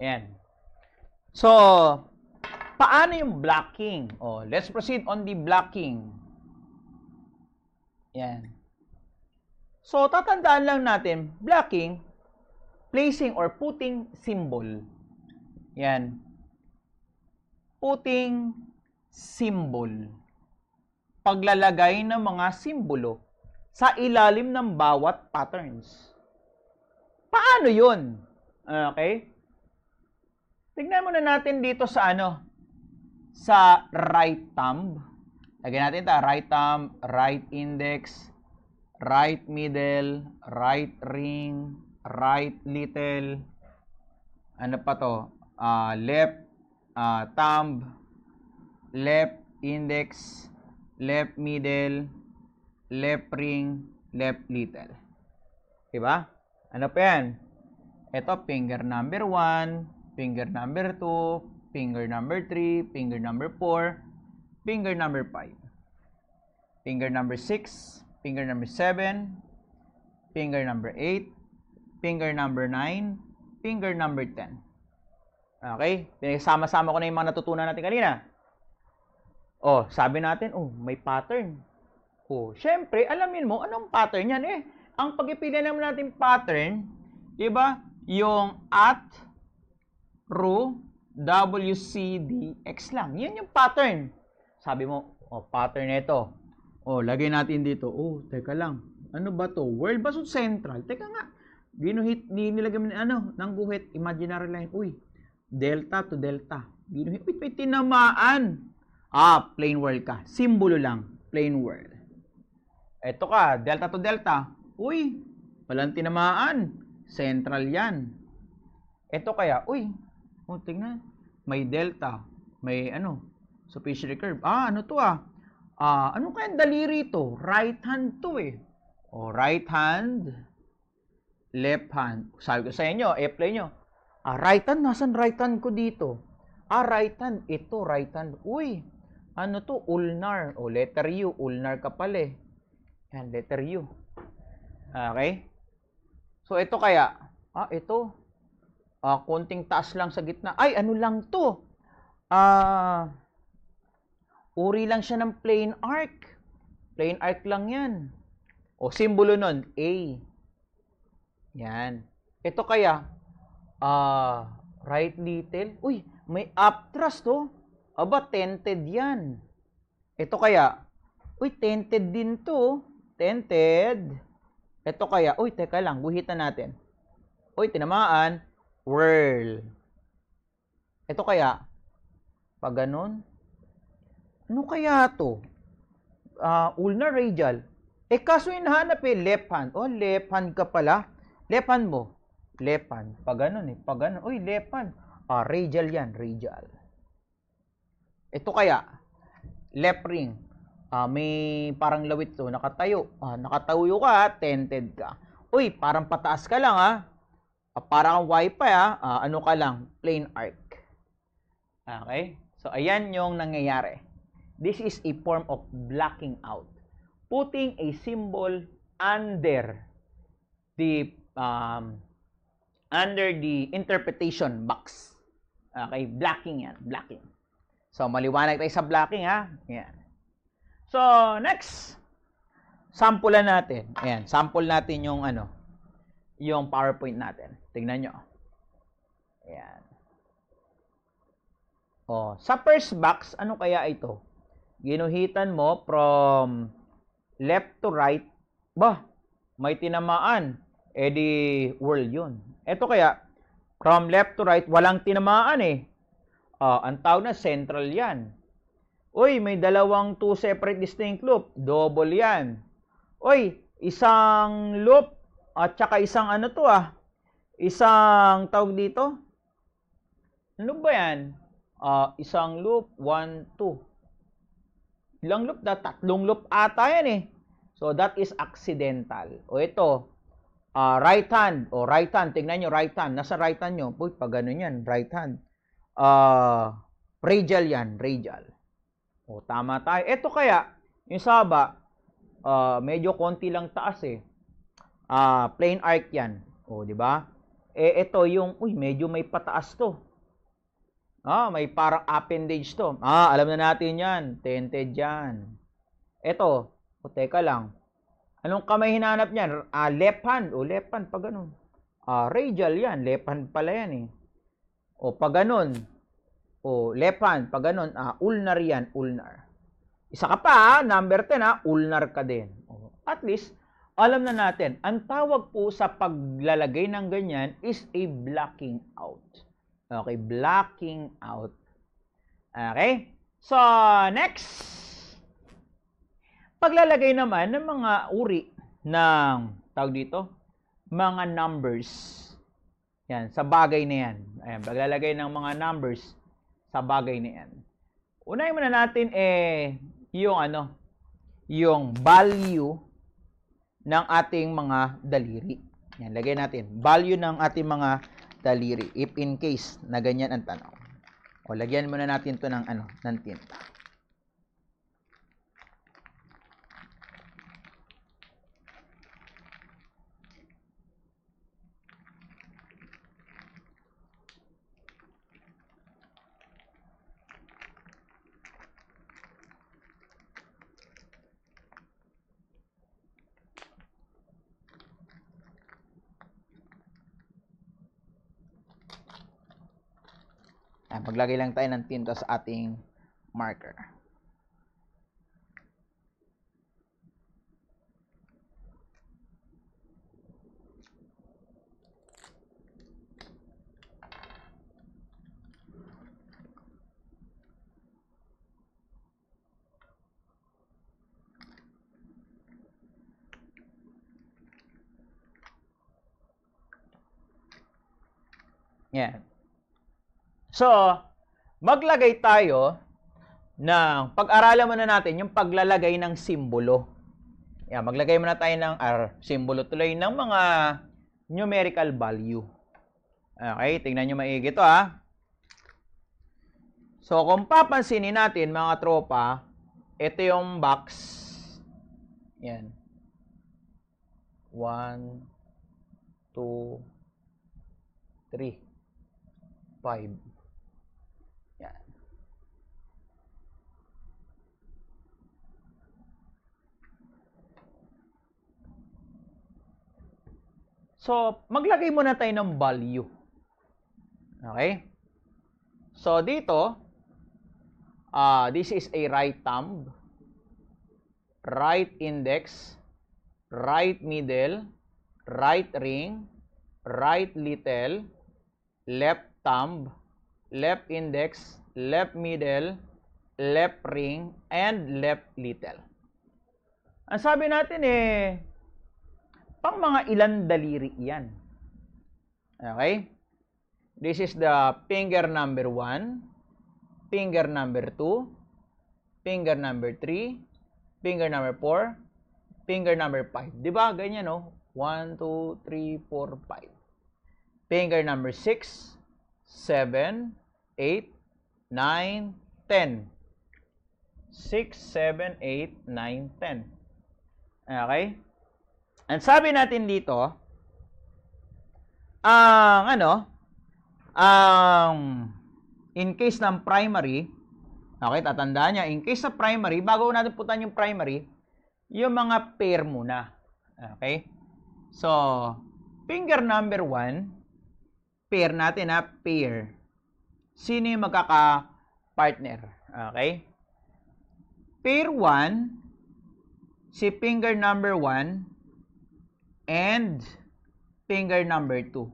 Ayan. So, paano yung blocking? Oh, let's proceed on the blocking. Yan. So, tatandaan lang natin, blocking, placing or putting symbol. Yan. Putting symbol. Paglalagay ng mga simbolo sa ilalim ng bawat patterns. Paano yun? Okay? Tignan muna natin dito sa ano, sa right thumb. Lagyan natin ta right thumb, right index, right middle, right ring, right little, ano pa to? Uh, left uh, thumb, left index, left middle, left ring, left little. Diba? Ano pa yan? Ito, finger number 1, finger number 2, finger number 3, finger number 4, finger number 5. Finger number 6, finger number 7, finger number 8, finger number 9, finger number 10. Okay? Pinagsama-sama ko na yung mga natutunan natin kanina. Oh, sabi natin, oh, may pattern. Oh, syempre, alamin mo, anong pattern yan eh? Ang pagpipili naman natin pattern, di ba? Yung at, ro, W, C, D, X lang. Yan yung pattern. Sabi mo, oh, pattern nito. Oh, lagay natin dito. Oh, teka lang. Ano ba to? World ba central? Teka nga. Ginuhit, nilagay mo ano, ng guhit, imaginary line. Uy, delta to delta. Ginuhit, wait, wait, tinamaan. Ah, plain world ka. Simbolo lang, plain world. Ito ka, delta to delta. Uy, walang tinamaan. Central yan. Ito kaya, uy, oh, tingnan. May delta, may ano, superficial curve. Ah, ano to ah? Ah, ano kaya daliri to? Right hand to eh. O, oh, right hand, left hand. Sabi ko sa inyo, e-play nyo. Ah, right hand, nasan right hand ko dito? Ah, right hand, ito, right hand. Uy, ano to? Ulnar. O, letter U, ulnar ka pala eh. Yan, letter U. Okay? So, ito kaya, ah, ito, ah, konting taas lang sa gitna. Ay, ano lang to? Ah, uri lang siya ng plain arc. Plain arc lang yan. O, simbolo nun, A. Yan. Ito kaya, uh, right little. Uy, may upthrust to. Aba, tented yan. Ito kaya, uy, tented din to. Tented. Ito kaya, uy, teka lang, guhitan natin. Uy, tinamaan, whirl. Ito kaya, pag ganun, ano kaya to? Uh, ulnar radial. Eh, kaso hinahanap eh, left hand. Oh, left hand ka pala. Left hand mo. Left hand. Pag ganun eh. Pag ganun. Uy, left hand. Ah, radial yan. Radial. Ito kaya, left ring. Ah, may parang lawit to. Nakatayo. Ah, nakatayo ka, tented ka. Uy, parang pataas ka lang ah. Ah parang wifi ah. ah. Ano ka lang? Plain arc. Okay? So, ayan yung nangyayari. This is a form of blocking out putting a symbol under the um, under the interpretation box. Okay, blocking yan, blocking. So, maliwanag tayo sa blocking, ha? Yan. So, next, sample natin. Ayan, sample natin yung ano, yung PowerPoint natin. Tingnan nyo. Ayan. Oh, sa first box, ano kaya ito? Ginuhitan mo from left to right, ba, may tinamaan. Eh di world yun. Ito kaya, from left to right, walang tinamaan eh. Uh, ang tawag na central yan. Uy, may dalawang two separate distinct loop. Double yan. Uy, isang loop at saka isang ano to ah. Isang tawag dito. Ano ba yan? Uh, isang loop, 1, 2. Ilang loop na? Tatlong loop ata yan eh. So, that is accidental. O ito, uh, right hand. O right hand, tingnan nyo, right hand. Nasa right hand nyo. Uy, pag ganun yan, right hand. Uh, radial yan, radial. O, tama tayo. Ito kaya, yung saba, uh, medyo konti lang taas eh. Uh, plain arc yan. O, di ba? Eh, ito yung, uy, medyo may pataas to. Ah, may parang appendage to. Ah, alam na natin yan. Tented yan. Ito, o teka lang. Anong kamay hinanap niyan? Ah, left hand. O, left hand, pa ganun. Ah, radial yan. Left hand pala yan eh. O, pa ganun. O, left hand, pa ganun. Ah, ulnar yan, ulnar. Isa ka pa, ah, number 10 ha, ah, ulnar ka din. O, at least, alam na natin, ang tawag po sa paglalagay ng ganyan is a blocking out. Okay, blocking out. Okay? So, next. Paglalagay naman ng mga uri ng, tawag dito, mga numbers. Yan, sa bagay na yan. Ayan, paglalagay ng mga numbers sa bagay na yan. Unahin muna natin eh, yung ano, yung value ng ating mga daliri. Yan, lagay natin. Value ng ating mga daliri if in case na ganyan ang tanong. O lagyan muna natin 'to ng ano, ng tinta. Ayan, maglagay lang tayo ng tinta sa ating marker. Yan. So, maglagay tayo ng, pag-aralan muna natin yung paglalagay ng simbolo. Yan, maglagay muna tayo ng R, simbolo tuloy ng mga numerical value. Okay, tingnan nyo maigi ito ha. So, kung papansinin natin mga tropa, ito yung box. Yan. 1, 2, 3, 5. So, maglagay muna tayo ng value. Okay? So, dito, uh, this is a right thumb, right index, right middle, right ring, right little, left thumb, left index, left middle, left ring, and left little. Ang sabi natin eh, pang mga ilan daliri yan. Okay? This is the finger number 1, finger number 2, finger number 3, finger number 4, finger number 5. Di ba? Ganyan, no? 1, 2, 3, 4, 5. Finger number 6, 7, 8, 9, 10. 6, 7, 8, 9, 10. Okay? Ang sabi natin dito, ang ano, ang in case ng primary, okay, tatandaan niya, in case sa primary, bago natin putan yung primary, yung mga pair muna. Okay? So, finger number 1, pair natin na pair. Sino yung magkaka-partner? Okay? Pair 1, si finger number 1, and finger number 2.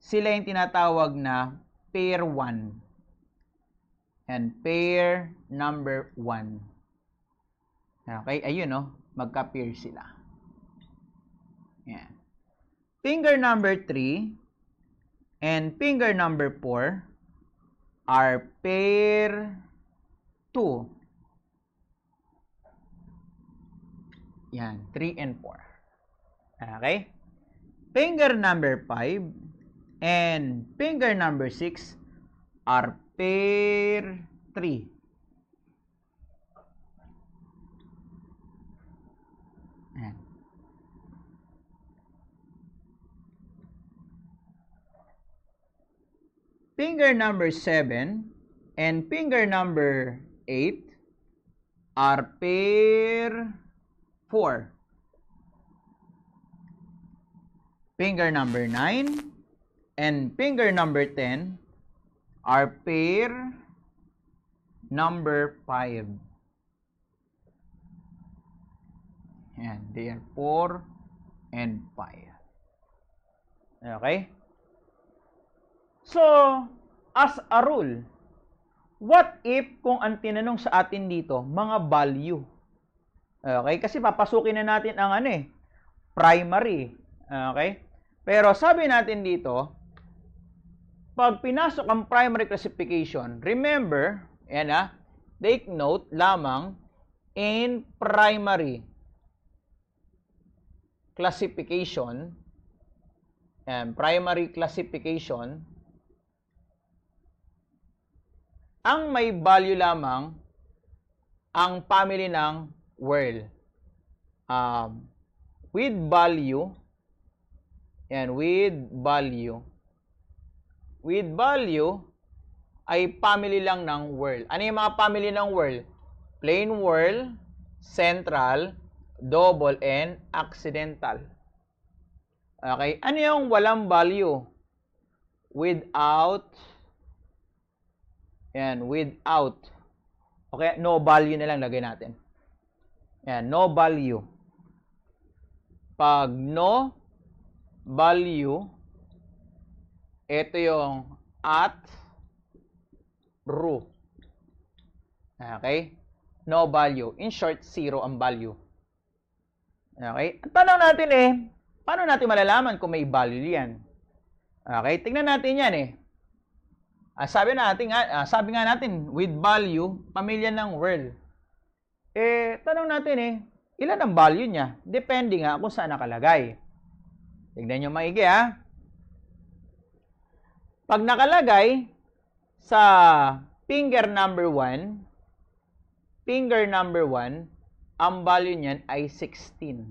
Sila yung tinatawag na pair 1 and pair number 1. Okay, ayun no, magka-pair sila. Yan. Finger number 3 and finger number 4 are pair 2. Yan, 3 and 4. Okay? Finger number 5 and finger number 6 are pair 3. Ayan. finger number 7 and finger number 8 are pair 4. Finger number 9 and finger number 10 are pair number 5. And they are 4 and 5. Okay? So, as a rule, what if kung ang tinanong sa atin dito, mga value? Okay? Kasi papasukin na natin ang ano eh, primary. Okay? Pero sabi natin dito, pag pinasok ang primary classification, remember, yan ah, take note lamang in primary classification, and primary classification, ang may value lamang ang family ng world. Um, with value, Yan, with value. With value ay family lang ng world. Ano yung mga family ng world? Plain world, central, double, and accidental. Okay? Ano yung walang value? Without, yan, without. Okay, no value na lang lagay natin. Yan, no value. Pag no value, ito yung at ru. Okay? No value. In short, zero ang value. Okay? Ang tanong natin eh, paano natin malalaman kung may value yan? Okay? Tingnan natin yan eh. Ah, sabi natin ah, sabi nga natin, with value, pamilya ng world. Eh, tanong natin eh, ilan ang value niya? Depende nga kung saan nakalagay. Tignan nyo maigi ha. Pag nakalagay sa finger number 1, finger number 1, ang value niyan ay 16.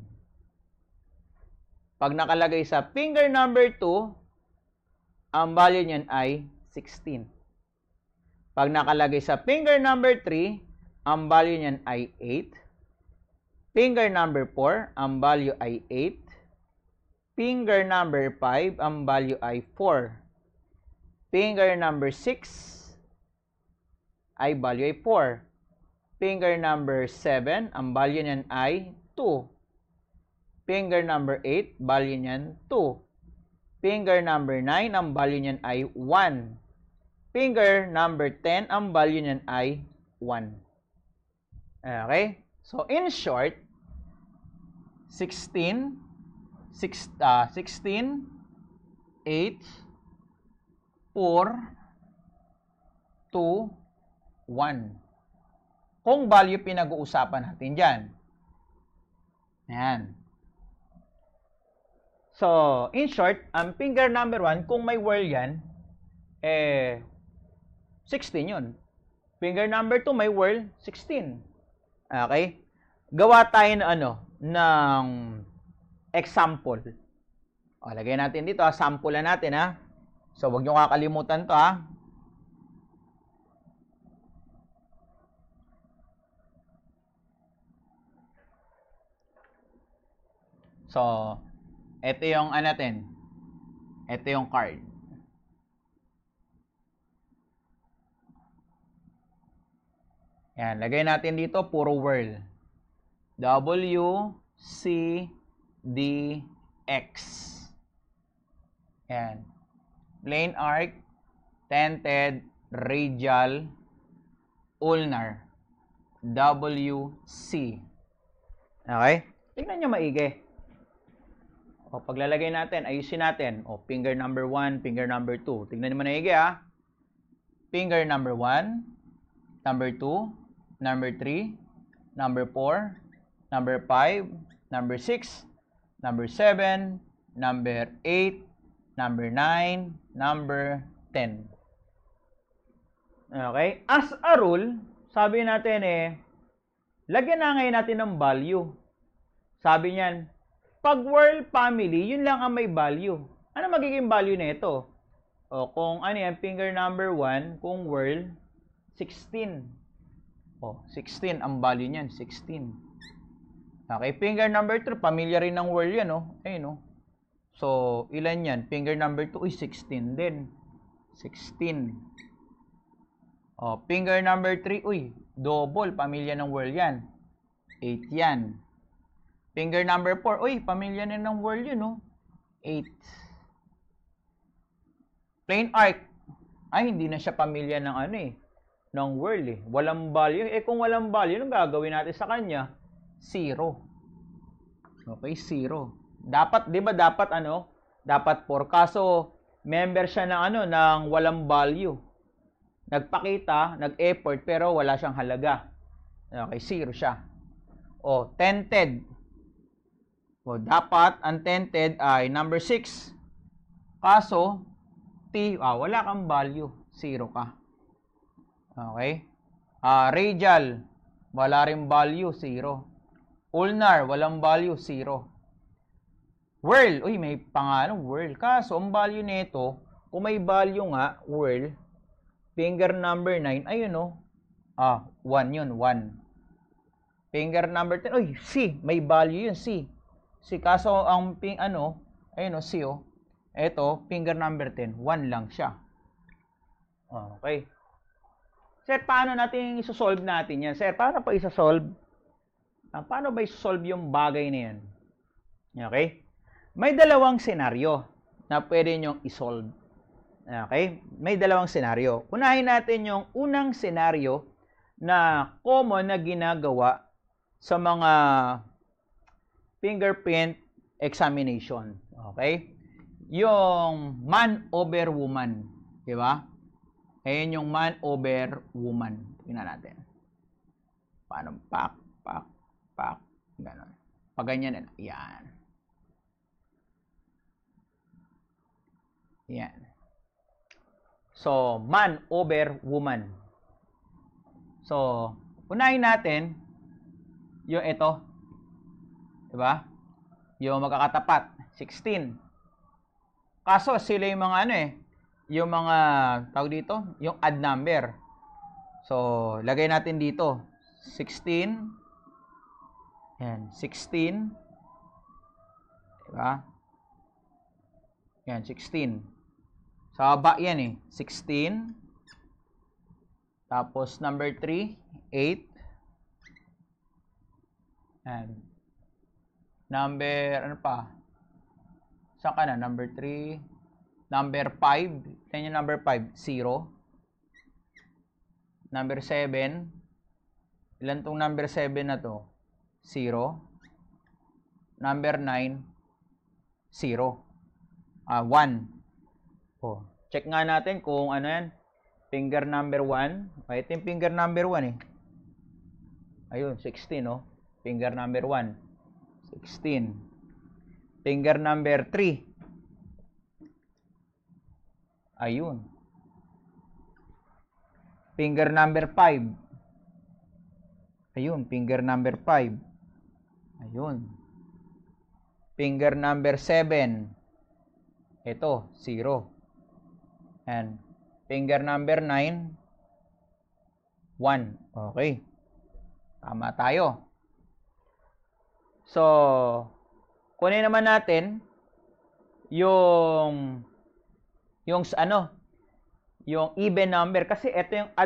Pag nakalagay sa finger number 2, ang value niyan ay 16. Pag nakalagay sa finger number 3, ang value niyan ay 8. Finger number 4, ang value ay 8. Finger number 5, ang value ay 4. Finger number 6 ay value ay 4. Finger number 7, ang value niyan ay 2. Finger number 8, value niyan 2. Finger number 9, ang value niyan ay 1. Finger number 10, ang value niyan ay 1. Okay? So, in short, 16, 6, uh, 16, 8, 4, 2, 1. Kung value pinag-uusapan natin dyan. Ayan. So, in short, ang finger number 1, kung may whirl yan, eh, 16 yun. Finger number 2, may whirl, 16. Okay? Gawa tayo ng ano, ng example. O, lagay natin dito, ha? sample na natin, ha? So, wag nyo kakalimutan to, ha? So, ito yung ano natin. Ito yung card. Yan, lagay natin dito puro whirl. W C dx. Yan. Plane arc, tented, radial, ulnar. WC. Okay? Tingnan nyo maigi. O, paglalagay natin, ayusin natin. O, finger number 1, finger number 2. Tingnan nyo maigi ha. Finger number 1, number 2, number 3, number 4, number 5, number 6, number 7, number 8, number 9, number 10. Okay? As a rule, sabi natin eh, lagyan na ngayon natin ng value. Sabi niyan, pag world family, yun lang ang may value. Ano magiging value nito? O, kung ano yan, finger number 1, kung whirl, 16. O, 16 ang value niyan, 16. Okay, finger number 3, pamilya rin ng whirl yan, no? Ayun, no? So, ilan yan? Finger number 2, uy, 16 din. 16. O, finger number 3, uy, double, pamilya ng whirl yan. 8 yan. Finger number 4, uy, pamilya na ng whirl yun, no? 8. Plain arc. Ay, hindi na siya pamilya ng ano eh. Ng whirl eh. Walang value. Eh, kung walang value, anong gagawin natin sa kanya? Zero. Okay, zero. Dapat, di ba dapat ano? Dapat 4. Kaso, member siya ng ano, ng walang value. Nagpakita, nag-effort, pero wala siyang halaga. Okay, zero siya. O, tented. O, dapat, ang tented ay number 6. Kaso, T, ah, wala kang value. Zero ka. Okay? Ah, radial, wala rin value. Zero. Ulnar, walang value. Zero. Whirl, uy, may pangalan, whirl. Kaso, ang value nito, kung may value nga, whirl, finger number 9, ayun o. Ah, 1 yun, 1. Finger number 10, uy, C, may value yun, C. C, kaso ang ping, ano, ayun o, C o. Ito, finger number 10, 1 lang siya. Okay. Sir, paano natin isosolve natin yan? Sir, paano pa isosolve? Ah, paano ba isosolve yung bagay na yan? Okay? May dalawang senaryo na pwede nyong isolve. Okay? May dalawang senaryo. Unahin natin yung unang senaryo na common na ginagawa sa mga fingerprint examination. Okay? Yung man over woman. Di ba? Ayan yung man over woman. Tingnan natin. Paano? Pak, pak, pak. Ganon. Pag ganyan na. Yan. Yan. So, man over woman. So, unahin natin yung ito. Diba? Yung magkakatapat. 16. Kaso, sila yung mga ano eh. Yung mga, tawag dito, yung add number. So, lagay natin dito. 16. Yan, 16. Diba? Yan, 16. Sa baba yan eh. 16. Tapos number 3, 8. And number, ano pa? Saan ka na? Number 3. Number 5. Yan yung number 5. 0. Number 7. Ilan tong number 7 na to? 0. Number 9. 0. Ah, 1. Oh, check nga natin kung ano yan. Finger number 1. Okay, ito yung finger number 1 eh. Ayun, 16 no. Finger number 1. 16. Finger number 3. Ayun. Finger number 5. Ayun, finger number 5. Ayun. Finger number 7. Ito, 0. And finger number 9, 1. Okay. Tama tayo. So, kunin naman natin yung yung ano, yung even number kasi ito yung